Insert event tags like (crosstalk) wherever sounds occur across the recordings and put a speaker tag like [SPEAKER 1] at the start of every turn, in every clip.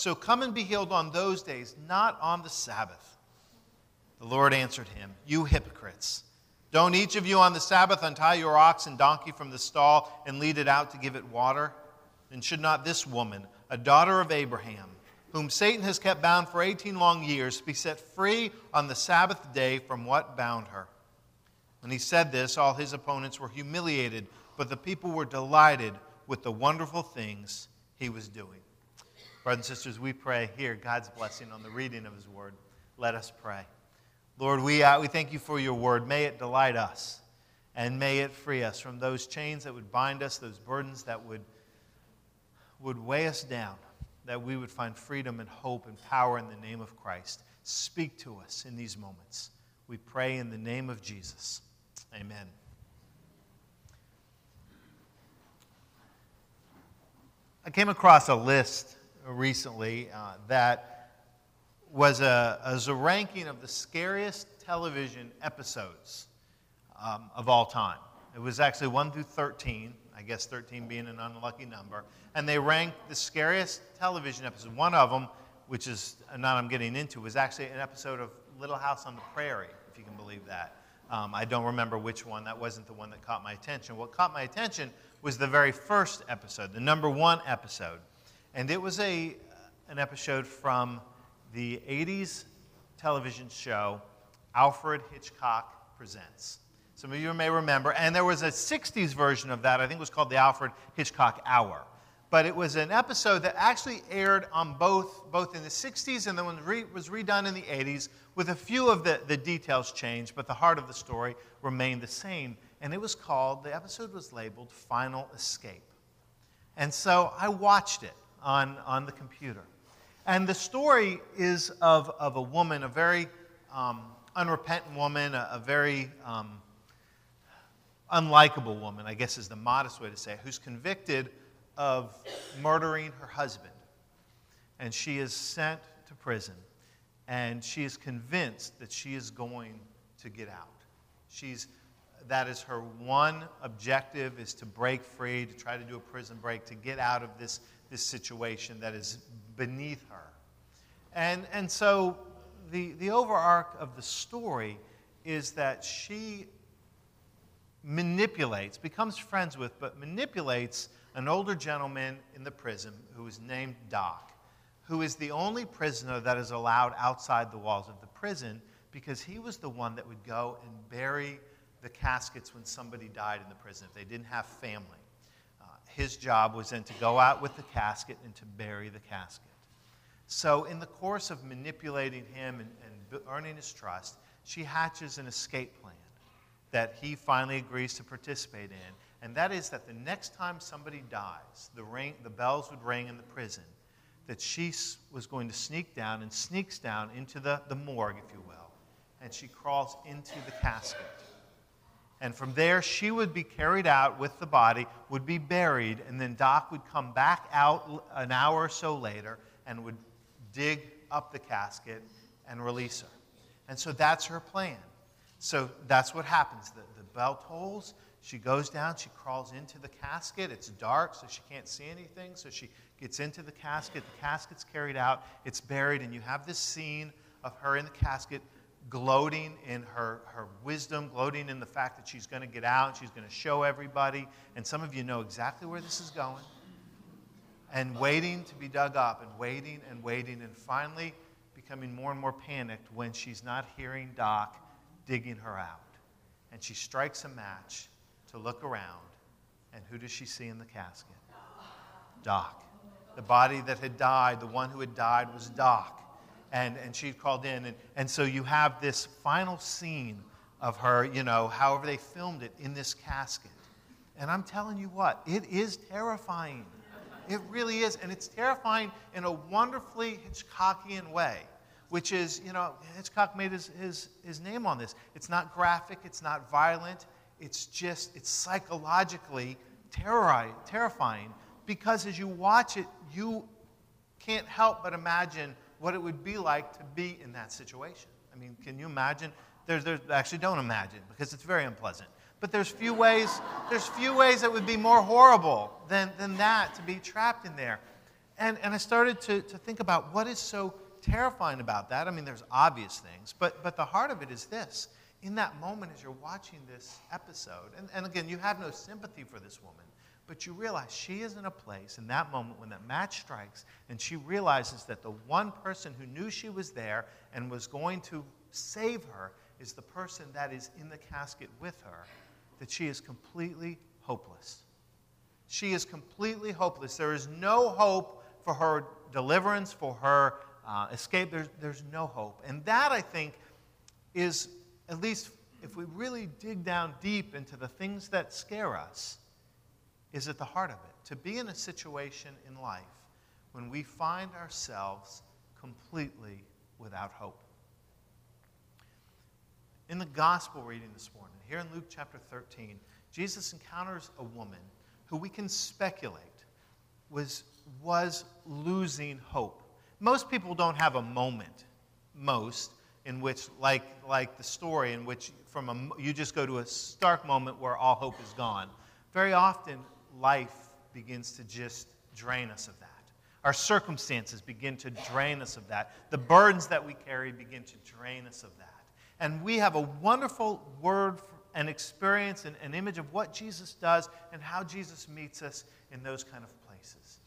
[SPEAKER 1] so come and be healed on those days, not on the Sabbath. The Lord answered him, You hypocrites! Don't each of you on the Sabbath untie your ox and donkey from the stall and lead it out to give it water? And should not this woman, a daughter of Abraham, whom Satan has kept bound for 18 long years, be set free on the Sabbath day from what bound her? When he said this, all his opponents were humiliated, but the people were delighted with the wonderful things he was doing. Brothers and sisters, we pray here God's blessing on the reading of his word. Let us pray. Lord, we, uh, we thank you for your word. May it delight us and may it free us from those chains that would bind us, those burdens that would, would weigh us down, that we would find freedom and hope and power in the name of Christ. Speak to us in these moments. We pray in the name of Jesus. Amen. I came across a list recently uh, that was a, was a ranking of the scariest television episodes um, of all time. It was actually 1 through 13, I guess 13 being an unlucky number. And they ranked the scariest television episodes. One of them, which is not I'm getting into, was actually an episode of Little House on the Prairie, if you can believe that. Um, I don't remember which one. That wasn't the one that caught my attention. What caught my attention was the very first episode, the number one episode. And it was a, an episode from the 80s television show Alfred Hitchcock Presents. Some of you may remember. And there was a 60s version of that, I think it was called the Alfred Hitchcock Hour. But it was an episode that actually aired on both, both in the 60s and then was redone in the 80s with a few of the, the details changed, but the heart of the story remained the same. And it was called, the episode was labeled Final Escape. And so I watched it on, on the computer. And the story is of, of a woman, a very um, unrepentant woman, a, a very um, unlikable woman, I guess is the modest way to say it, who's convicted of murdering her husband. And she is sent to prison and she is convinced that she is going to get out. She's, that is her one objective is to break free, to try to do a prison break, to get out of this, this situation that is beneath her. And, and so the, the overarch of the story is that she manipulates, becomes friends with, but manipulates an older gentleman in the prison who is named Doc who is the only prisoner that is allowed outside the walls of the prison because he was the one that would go and bury the caskets when somebody died in the prison if they didn't have family. His job was then to go out with the casket and to bury the casket. So, in the course of manipulating him and, and earning his trust, she hatches an escape plan that he finally agrees to participate in. And that is that the next time somebody dies, the, ring, the bells would ring in the prison that she was going to sneak down and sneaks down into the, the morgue, if you will, and she crawls into the casket. And from there, she would be carried out with the body, would be buried, and then Doc would come back out an hour or so later and would dig up the casket and release her. And so that's her plan. So that's what happens. The, the bell tolls, she goes down, she crawls into the casket. It's dark, so she can't see anything. So she gets into the casket. The casket's carried out, it's buried, and you have this scene of her in the casket gloating in her, her wisdom, gloating in the fact that she's going to get out, and she's going to show everybody. And some of you know exactly where this is going. And waiting to be dug up, and waiting and waiting, and finally becoming more and more panicked when she's not hearing Doc digging her out. And she strikes a match to look around, and who does she see in the casket? Doc. The body that had died, the one who had died, was Doc. And, and she called in. And, and so you have this final scene of her, you know, however they filmed it in this casket. And I'm telling you what, it is terrifying. It really is. And it's terrifying in a wonderfully Hitchcockian way, which is, you know, Hitchcock made his, his, his name on this. It's not graphic, it's not violent, it's just, it's psychologically terrifying because as you watch it, you can't help but imagine what it would be like to be in that situation. I mean, can you imagine? There's, there's, actually, don't imagine because it's very unpleasant. But there's few ways, there's few ways that would be more horrible than, than that to be trapped in there. And, and I started to, to think about what is so terrifying about that. I mean, there's obvious things, but, but the heart of it is this. In that moment, as you're watching this episode, and, and again, you have no sympathy for this woman, but you realize she is in a place in that moment when that match strikes, and she realizes that the one person who knew she was there and was going to save her is the person that is in the casket with her that she is completely hopeless. She is completely hopeless. There is no hope for her deliverance, for her uh, escape. There's, there's no hope. And that, I think, is, at least if we really dig down deep into the things that scare us, is at the heart of it. To be in a situation in life when we find ourselves completely without hope. In the gospel reading this morning, here in Luke chapter 13, Jesus encounters a woman who we can speculate was, was losing hope. Most people don't have a moment, most, in which, like, like the story, in which from a, you just go to a stark moment where all hope is gone. Very often, life begins to just drain us of that. Our circumstances begin to drain us of that. The burdens that we carry begin to drain us of that. And we have a wonderful word and experience and an image of what Jesus does and how Jesus meets us in those kind of places.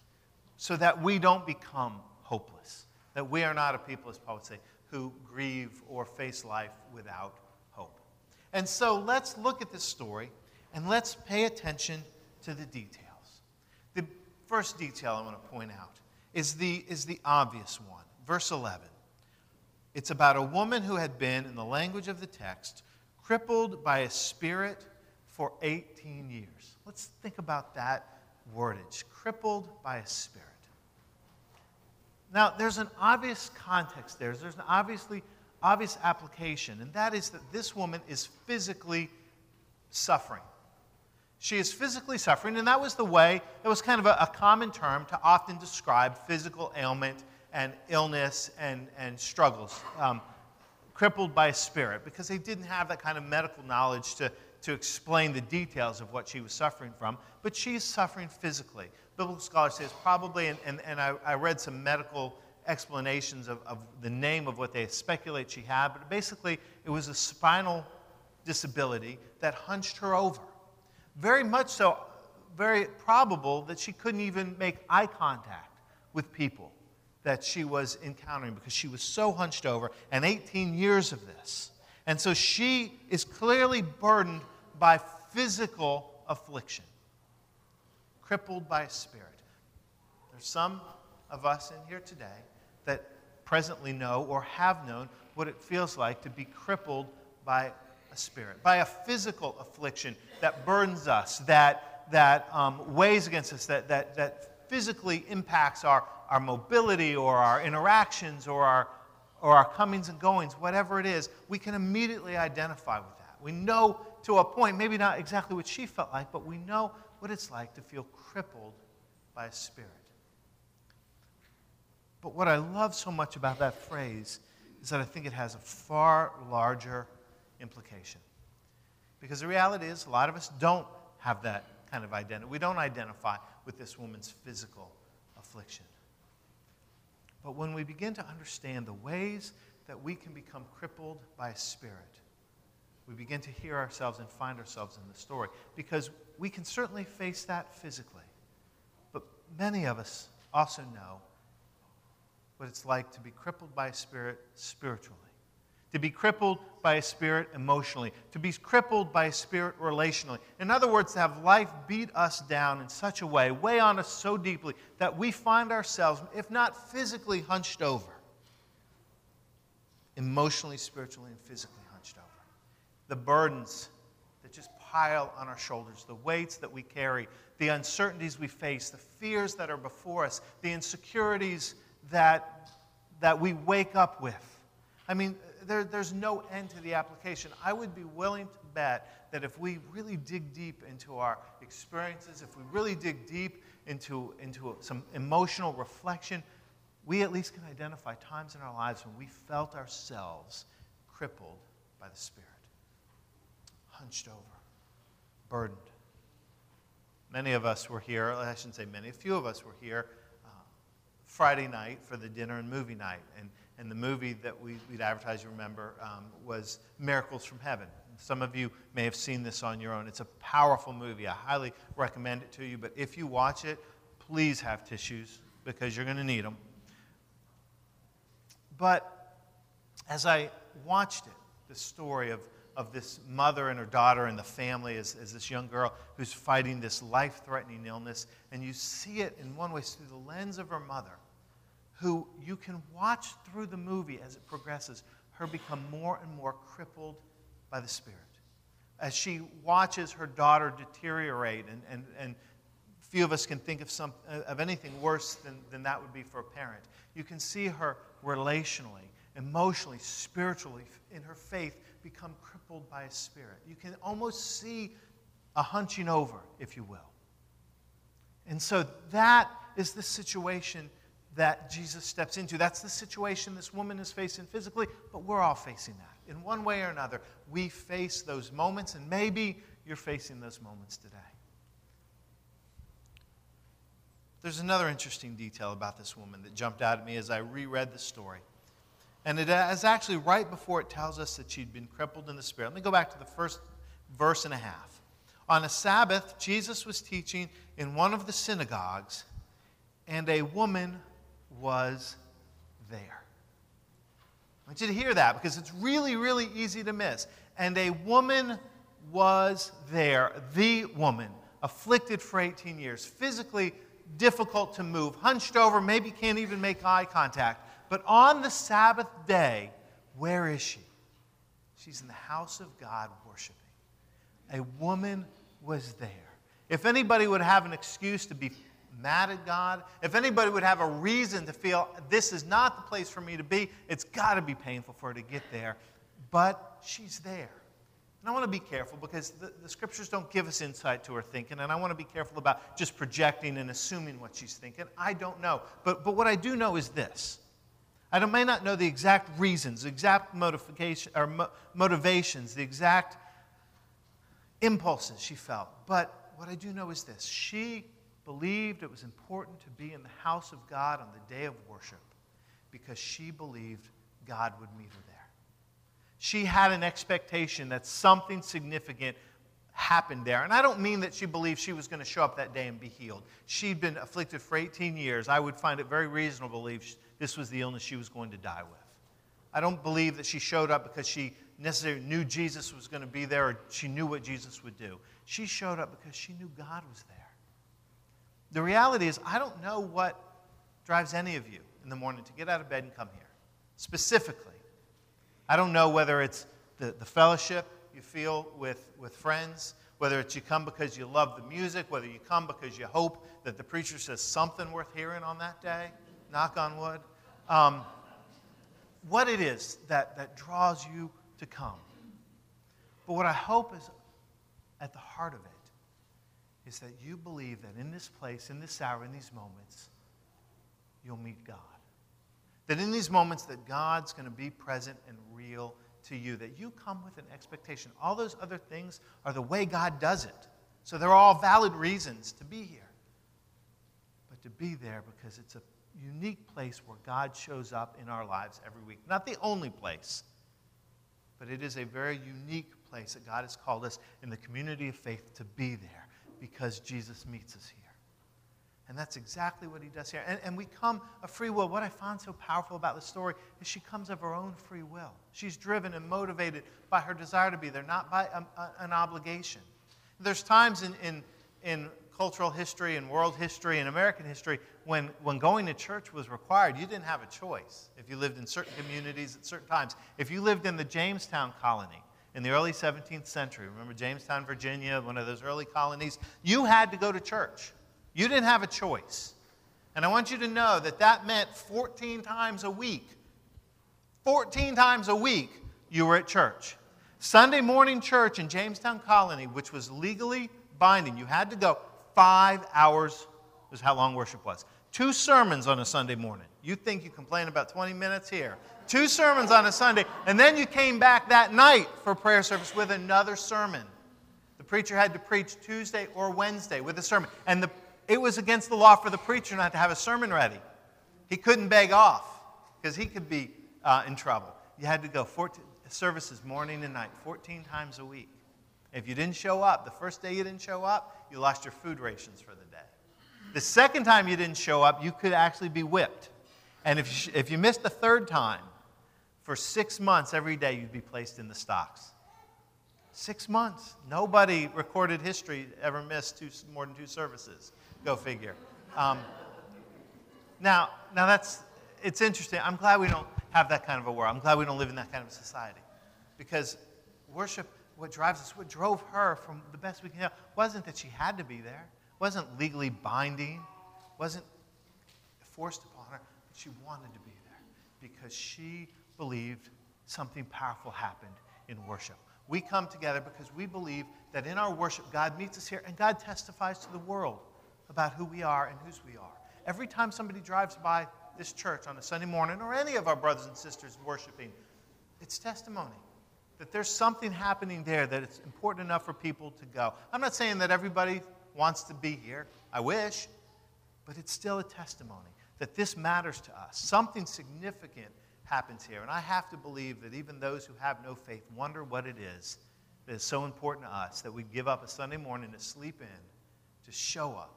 [SPEAKER 1] So that we don't become hopeless. That we are not a people, as Paul would say, who grieve or face life without hope. And so let's look at this story and let's pay attention to the details. The first detail I want to point out is the, is the obvious one. Verse 11. It's about a woman who had been, in the language of the text, crippled by a spirit for 18 years. Let's think about that wordage crippled by a spirit. Now, there's an obvious context there. There's an obviously obvious application, and that is that this woman is physically suffering. She is physically suffering, and that was the way, it was kind of a, a common term to often describe physical ailment and illness and, and struggles, um, crippled by spirit, because they didn't have that kind of medical knowledge to, to explain the details of what she was suffering from. But she's suffering physically. Biblical scholars say it's probably, and, and, and I, I read some medical explanations of, of the name of what they speculate she had, but basically it was a spinal disability that hunched her over. Very much so, very probable that she couldn't even make eye contact with people that she was encountering because she was so hunched over, and 18 years of this. And so she is clearly burdened by physical affliction, crippled by a spirit. There's some of us in here today that presently know or have known what it feels like to be crippled by a spirit, by a physical affliction that burdens us, that, that um, weighs against us, that, that, that physically impacts our, our mobility or our interactions or our, or our comings and goings, whatever it is, we can immediately identify with that. We know to a point, maybe not exactly what she felt like, but we know what it's like to feel crippled by a spirit. But what I love so much about that phrase is that I think it has a far larger implication. Because the reality is, a lot of us don't have that kind of identity. We don't identify with this woman's physical affliction. But when we begin to understand the ways that we can become crippled by a spirit, we begin to hear ourselves and find ourselves in the story. Because we can certainly face that physically. But many of us also know what it's like to be crippled by a spirit spiritually to be crippled by a spirit emotionally, to be crippled by a spirit relationally. In other words, to have life beat us down in such a way, weigh on us so deeply, that we find ourselves, if not physically hunched over, emotionally, spiritually, and physically hunched over. The burdens that just pile on our shoulders, the weights that we carry, the uncertainties we face, the fears that are before us, the insecurities that, that we wake up with. I mean, there, there's no end to the application. I would be willing to bet that if we really dig deep into our experiences, if we really dig deep into, into some emotional reflection, we at least can identify times in our lives when we felt ourselves crippled by the Spirit, hunched over, burdened. Many of us were here, I shouldn't say many, a few of us were here uh, Friday night for the dinner and movie night. And, and the movie that we, would advertised, you remember, um, was Miracles from Heaven. Some of you may have seen this on your own. It's a powerful movie. I highly recommend it to you. But if you watch it, please have tissues because you're going to need them. But as I watched it, the story of, of this mother and her daughter and the family as, as this young girl who's fighting this life threatening illness, and you see it in one way through the lens of her mother, who you can watch through the movie as it progresses, her become more and more crippled by the Spirit. As she watches her daughter deteriorate, and, and, and few of us can think of, some, of anything worse than, than that would be for a parent. You can see her relationally, emotionally, spiritually, in her faith become crippled by a spirit. You can almost see a hunching over, if you will. And so that is the situation that Jesus steps into. That's the situation this woman is facing physically, but we're all facing that. In one way or another, we face those moments, and maybe you're facing those moments today. There's another interesting detail about this woman that jumped out at me as I reread the story. And it is actually right before it tells us that she'd been crippled in the spirit. Let me go back to the first verse and a half. On a Sabbath, Jesus was teaching in one of the synagogues, and a woman was there. I want you to hear that because it's really, really easy to miss. And a woman was there, the woman, afflicted for 18 years, physically difficult to move, hunched over, maybe can't even make eye contact. But on the Sabbath day, where is she? She's in the house of God worshiping. A woman was there. If anybody would have an excuse to be mad at God, if anybody would have a reason to feel this is not the place for me to be, it's got to be painful for her to get there. But she's there. And I want to be careful because the, the, scriptures don't give us insight to her thinking, and I want to be careful about just projecting and assuming what she's thinking. I don't know. But, but what I do know is this I may not know the exact reasons, exact or mo- motivations, the exact impulses she felt, but what I do know is this she believed it was important to be in the house of God on the day of worship because she believed God would meet her there. She had an expectation that something significant happened there. And I don't mean that she believed she was going to show up that day and be healed. She'd been afflicted for 18 years. I would find it very reasonable to believe this was the illness she was going to die with. I don't believe that she showed up because she necessarily knew Jesus was going to be there or she knew what Jesus would do. She showed up because she knew God was there. The reality is, I don't know what drives any of you in the morning to get out of bed and come here. Specifically, I don't know whether it's the, the fellowship you feel with, with friends, whether it's you come because you love the music, whether you come because you hope that the preacher says something worth hearing on that day, knock on wood. Um, what it is that, that draws you to come. But what I hope is at the heart of it is that you believe that in this place, in this hour, in these moments, you'll meet God. That in these moments that God's going to be present and real to you, that you come with an expectation. All those other things are the way God does it. So they're all valid reasons to be here. But to be there because it's a unique place where God shows up in our lives every week. Not the only place, but it is a very unique place that God has called us in the community of faith to be there because Jesus meets us here. And that's exactly what he does here. And, and we come of free will. What I find so powerful about the story is she comes of her own free will. She's driven and motivated by her desire to be there, not by a, a, an obligation. There's times in, in, in cultural history and world history and American history when, when going to church was required, you didn't have a choice if you lived in certain communities at certain times. If you lived in the Jamestown colony, in the early 17th century, remember Jamestown, Virginia, one of those early colonies, you had to go to church. You didn't have a choice. And I want you to know that that meant 14 times a week. 14 times a week you were at church. Sunday morning church in Jamestown Colony, which was legally binding, you had to go five hours, was how long worship was. Two sermons on a Sunday morning. You think you complain about 20 minutes here. Two sermons on a Sunday, and then you came back that night for prayer service with another sermon. The preacher had to preach Tuesday or Wednesday with a sermon. And the, it was against the law for the preacher not to have a sermon ready. He couldn't beg off because he could be uh, in trouble. You had to go 14, services morning and night, 14 times a week. If you didn't show up, the first day you didn't show up, you lost your food rations for the day. The second time you didn't show up, you could actually be whipped. And if you, if you missed the third time, for six months every day you'd be placed in the stocks. Six months. Nobody recorded history ever missed two, more than two services. Go figure. Um, now, now that's it's interesting. I'm glad we don't have that kind of a world. I'm glad we don't live in that kind of society. Because worship, what drives us, what drove her from the best we can tell, wasn't that she had to be there, wasn't legally binding, wasn't forced upon her, but she wanted to be there because she believed something powerful happened in worship. We come together because we believe that in our worship, God meets us here and God testifies to the world about who we are and whose we are. Every time somebody drives by this church on a Sunday morning or any of our brothers and sisters worshiping, it's testimony that there's something happening there that it's important enough for people to go. I'm not saying that everybody wants to be here. I wish. But it's still a testimony that this matters to us. Something significant happens here. And I have to believe that even those who have no faith wonder what it is that is so important to us that we give up a Sunday morning to sleep in, to show up,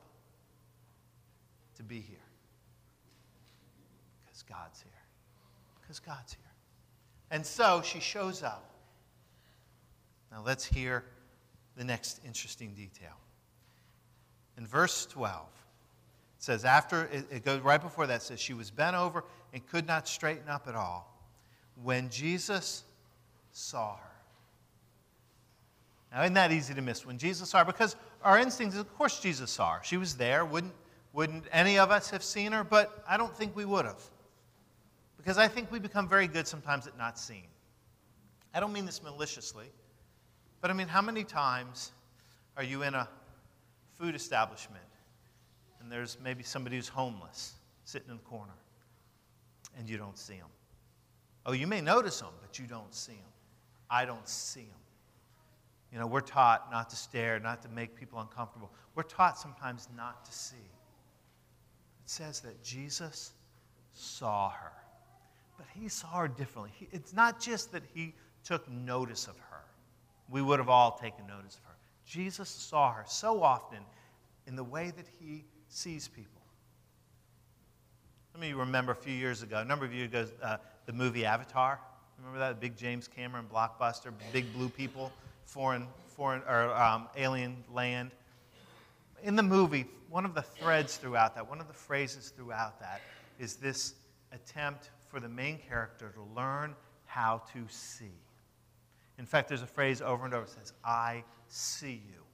[SPEAKER 1] to be here. Because God's here. Because God's here. And so she shows up. Now let's hear the next interesting detail. In verse 12, it says, after, it, it goes right before that, says, she was bent over and could not straighten up at all when Jesus saw her. Now, isn't that easy to miss when Jesus saw her? Because our instinct is, of course, Jesus saw her. She was there. Wouldn't, wouldn't any of us have seen her? But I don't think we would have. Because I think we become very good sometimes at not seeing. I don't mean this maliciously, but I mean, how many times are you in a food establishment and there's maybe somebody who's homeless sitting in the corner and you don't see them? Oh, you may notice them, but you don't see them. I don't see them. You know, we're taught not to stare, not to make people uncomfortable. We're taught sometimes not to see. It says that Jesus saw her but he saw her differently. He, it's not just that he took notice of her, we would have all taken notice of her. Jesus saw her so often in the way that he sees people. Let me remember a few years ago, a number of years ago, uh, the movie Avatar. Remember that big James Cameron blockbuster, big blue people, foreign, foreign or um, alien land. In the movie, one of the threads throughout that, one of the phrases throughout that, is this attempt for the main character to learn how to see. In fact, there's a phrase over and over that says, I see you.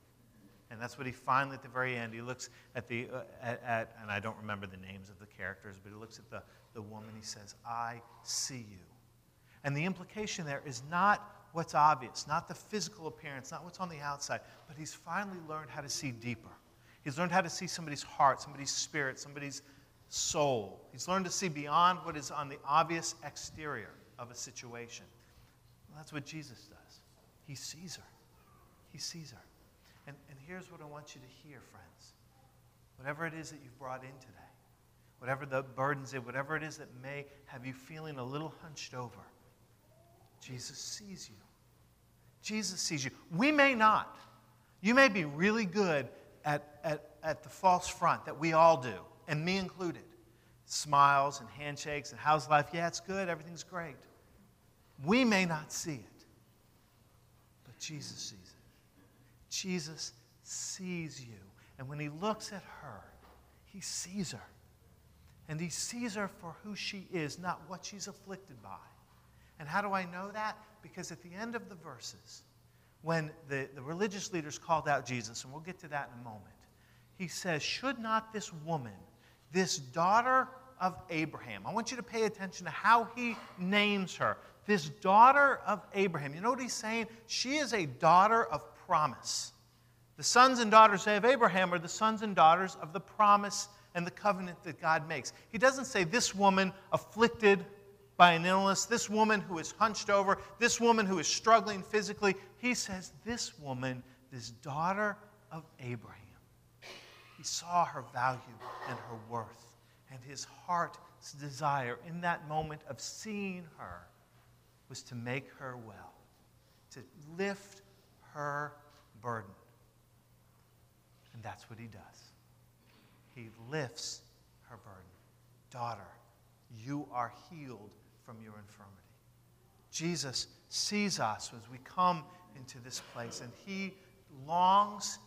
[SPEAKER 1] And that's what he finally, at the very end, he looks at the, uh, at, at, and I don't remember the names of the characters, but he looks at the, the woman, he says, I see you. And the implication there is not what's obvious, not the physical appearance, not what's on the outside, but he's finally learned how to see deeper. He's learned how to see somebody's heart, somebody's spirit, somebody's soul. He's learned to see beyond what is on the obvious exterior of a situation. Well, that's what Jesus does. He sees her. He sees her. And, and here's what I want you to hear, friends. Whatever it is that you've brought in today, whatever the burdens in, whatever it is that may have you feeling a little hunched over, Jesus sees you. Jesus sees you. We may not. You may be really good at, at, at the false front that we all do and me included. Smiles and handshakes and how's life? Yeah, it's good. Everything's great. We may not see it, but Jesus sees. Jesus sees you. And when he looks at her, he sees her. And he sees her for who she is, not what she's afflicted by. And how do I know that? Because at the end of the verses, when the, the religious leaders called out Jesus, and we'll get to that in a moment, he says, Should not this woman, this daughter of Abraham, I want you to pay attention to how he names her. This daughter of Abraham. You know what he's saying? She is a daughter of promise. The sons and daughters of Abraham are the sons and daughters of the promise and the covenant that God makes. He doesn't say this woman afflicted by an illness, this woman who is hunched over, this woman who is struggling physically. He says this woman, this daughter of Abraham. He saw her value and her worth, and his heart's desire in that moment of seeing her was to make her well, to lift her burden. And that's what he does. He lifts her burden. Daughter, you are healed from your infirmity. Jesus sees us as we come into this place, and he longs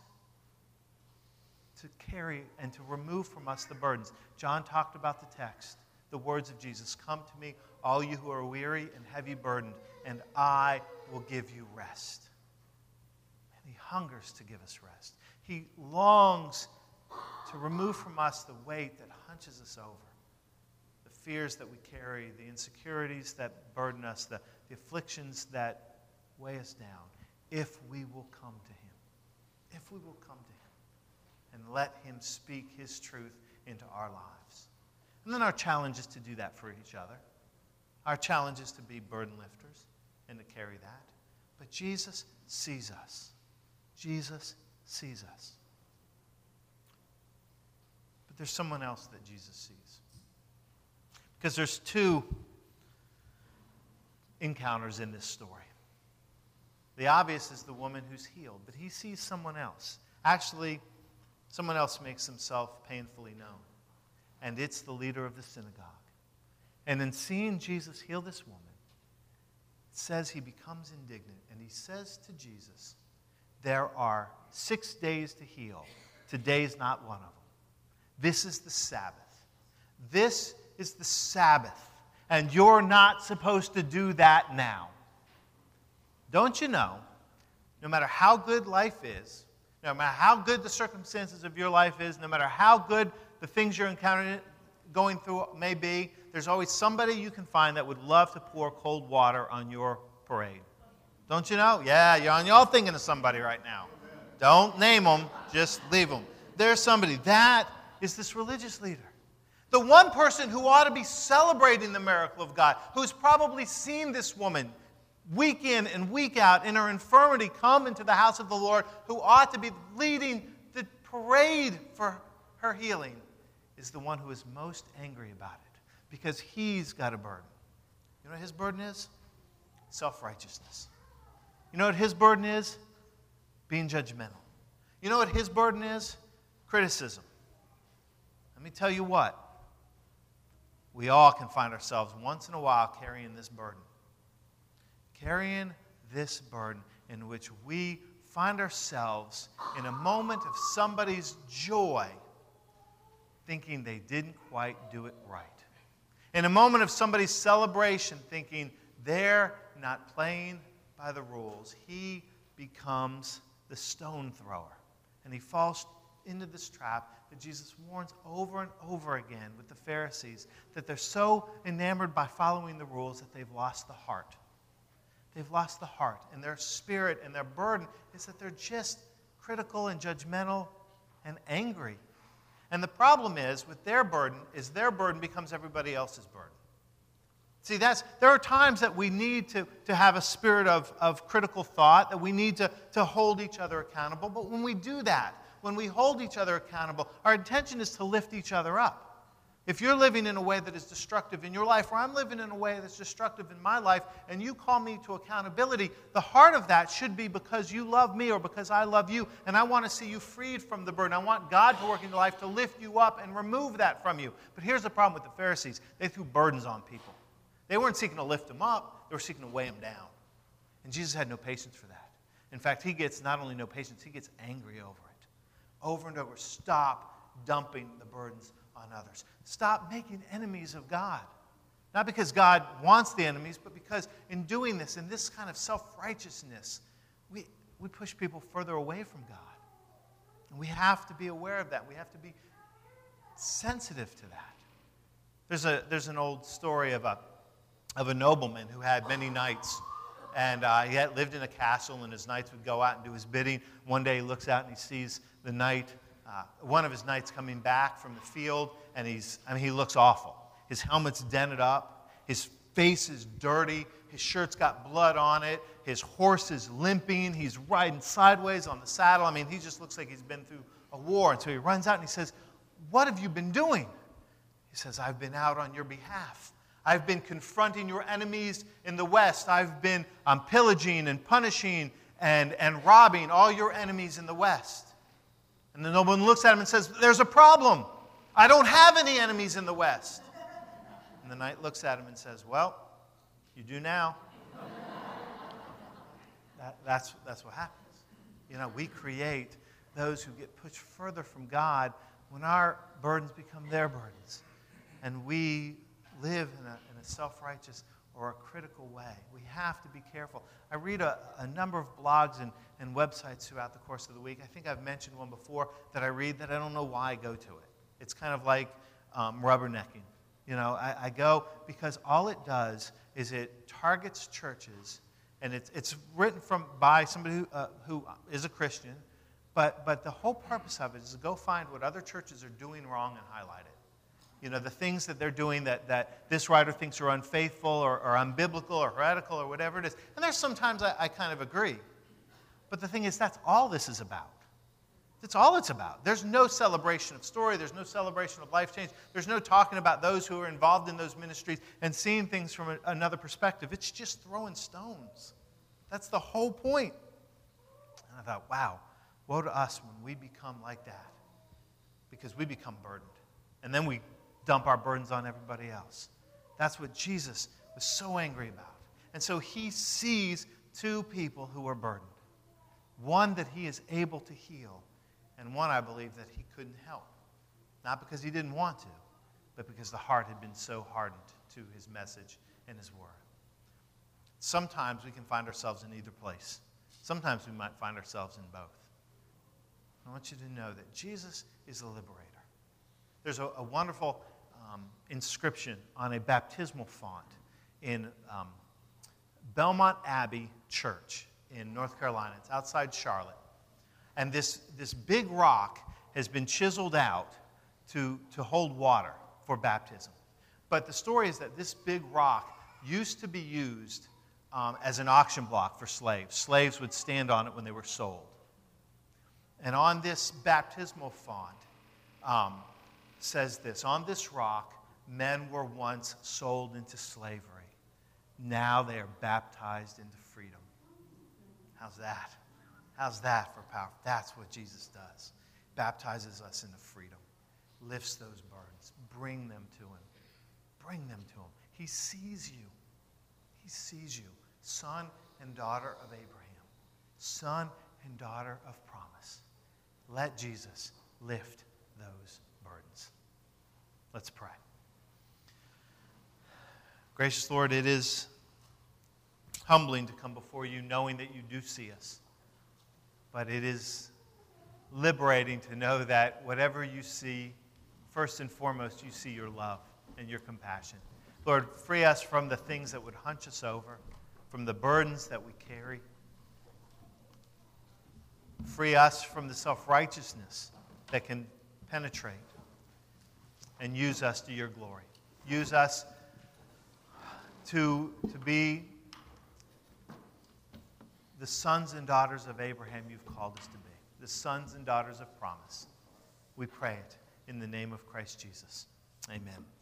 [SPEAKER 1] to carry and to remove from us the burdens. John talked about the text, the words of Jesus Come to me, all you who are weary and heavy burdened, and I will give you rest. Hungers to give us rest. He longs to remove from us the weight that hunches us over, the fears that we carry, the insecurities that burden us, the, the afflictions that weigh us down, if we will come to Him. If we will come to Him and let Him speak His truth into our lives. And then our challenge is to do that for each other. Our challenge is to be burden lifters and to carry that. But Jesus sees us. Jesus sees us. But there's someone else that Jesus sees. Because there's two encounters in this story. The obvious is the woman who's healed, but he sees someone else. Actually, someone else makes himself painfully known, and it's the leader of the synagogue. And in seeing Jesus heal this woman, it says he becomes indignant, and he says to Jesus, there are six days to heal. Today's not one of them. This is the Sabbath. This is the Sabbath. And you're not supposed to do that now. Don't you know, no matter how good life is, no matter how good the circumstances of your life is, no matter how good the things you're encountering, going through may be, there's always somebody you can find that would love to pour cold water on your parade. Don't you know? Yeah, y'all thinking of somebody right now. Don't name them, just leave them. There's somebody. That is this religious leader. The one person who ought to be celebrating the miracle of God, who's probably seen this woman week in and week out in her infirmity come into the house of the Lord, who ought to be leading the parade for her healing, is the one who is most angry about it because he's got a burden. You know what his burden is? Self righteousness. You know what his burden is? Being judgmental. You know what his burden is? Criticism. Let me tell you what. We all can find ourselves once in a while carrying this burden. Carrying this burden in which we find ourselves in a moment of somebody's joy thinking they didn't quite do it right. In a moment of somebody's celebration thinking they're not playing by the rules, he becomes the stone thrower. And he falls into this trap that Jesus warns over and over again with the Pharisees that they're so enamored by following the rules that they've lost the heart. They've lost the heart, and their spirit and their burden is that they're just critical and judgmental and angry. And the problem is with their burden is their burden becomes everybody else's burden. See, that's, there are times that we need to, to have a spirit of, of critical thought, that we need to, to hold each other accountable. But when we do that, when we hold each other accountable, our intention is to lift each other up. If you're living in a way that is destructive in your life, or I'm living in a way that's destructive in my life, and you call me to accountability, the heart of that should be because you love me or because I love you, and I want to see you freed from the burden. I want God to work in your life to lift you up and remove that from you. But here's the problem with the Pharisees they threw burdens on people. They weren't seeking to lift him up, they were seeking to weigh him down. And Jesus had no patience for that. In fact, he gets not only no patience, he gets angry over it. Over and over. Stop dumping the burdens on others. Stop making enemies of God. Not because God wants the enemies, but because in doing this, in this kind of self righteousness, we, we push people further away from God. And we have to be aware of that. We have to be sensitive to that. There's, a, there's an old story of a, of a nobleman who had many knights. And uh, he had lived in a castle, and his knights would go out and do his bidding. One day he looks out and he sees the knight, uh, one of his knights coming back from the field, and he's, I mean, he looks awful. His helmet's dented up, his face is dirty, his shirt's got blood on it, his horse is limping, he's riding sideways on the saddle. I mean, he just looks like he's been through a war. And so he runs out and he says, What have you been doing? He says, I've been out on your behalf. I've been confronting your enemies in the west. I've been um, pillaging and punishing and, and robbing all your enemies in the west. And the nobleman looks at him and says, There's a problem. I don't have any enemies in the west. And the knight looks at him and says, Well, you do now. (laughs) that, that's, that's what happens. You know, we create those who get pushed further from God when our burdens become their burdens and we live in a, in a self righteous or a critical way. We have to be careful. I read a, a number of blogs and, and websites throughout the course of the week. I think I've mentioned one before that I read that I don't know why I go to it. It's kind of like um, rubbernecking. You know, I, I, go because all it does is it targets churches, and it's, it's written from by somebody who, uh, who is a Christian, but, but the whole purpose of it is to go find what other churches are doing wrong and highlight it you know, the things that they're doing that, that this writer thinks are unfaithful or, or unbiblical or heretical or whatever it is. And there's sometimes I, I kind of agree. But the thing is, that's all this is about. That's all it's about. There's no celebration of story. There's no celebration of life change. There's no talking about those who are involved in those ministries and seeing things from a, another perspective. It's just throwing stones. That's the whole point. And I thought, wow, woe to us when we become like that because we become burdened. And then we dump our burdens on everybody else. That's what Jesus was so angry about. And so he sees two people who are burdened one that he is able to heal, and one, I believe, that he couldn't help. Not because he didn't want to, but because the heart had been so hardened to his message and his word. Sometimes we can find ourselves in either place. Sometimes we might find ourselves in both. I want you to know that Jesus is a liberator. There's a, a wonderful um, inscription on a baptismal font in um, Belmont Abbey Church in North Carolina. It's outside Charlotte. And this, this big rock has been chiseled out to, to hold water for baptism. But the story is that this big rock used to be used um, as an auction block for slaves. Slaves would stand on it when they were sold. And on this baptismal font, um, says this On this rock, men were once sold into slavery. Now they are baptized into freedom. How's that? How's that for power? That's what Jesus does. Baptizes us into freedom, lifts those burdens, bring them to Him. Bring them to Him. He sees you. He sees you, son and daughter of Abraham, son and daughter of promise. Let Jesus lift those Let's pray. Gracious Lord, it is humbling to come before you knowing that you do see us. But it is liberating to know that whatever you see, first and foremost, you see your love and your compassion. Lord, free us from the things that would hunch us over, from the burdens that we carry. Free us from the self righteousness that can penetrate and use us to your glory. Use us to, to be the sons and daughters of Abraham you've called us to be, the sons and daughters of promise. We pray it in the name of Christ Jesus. Amen.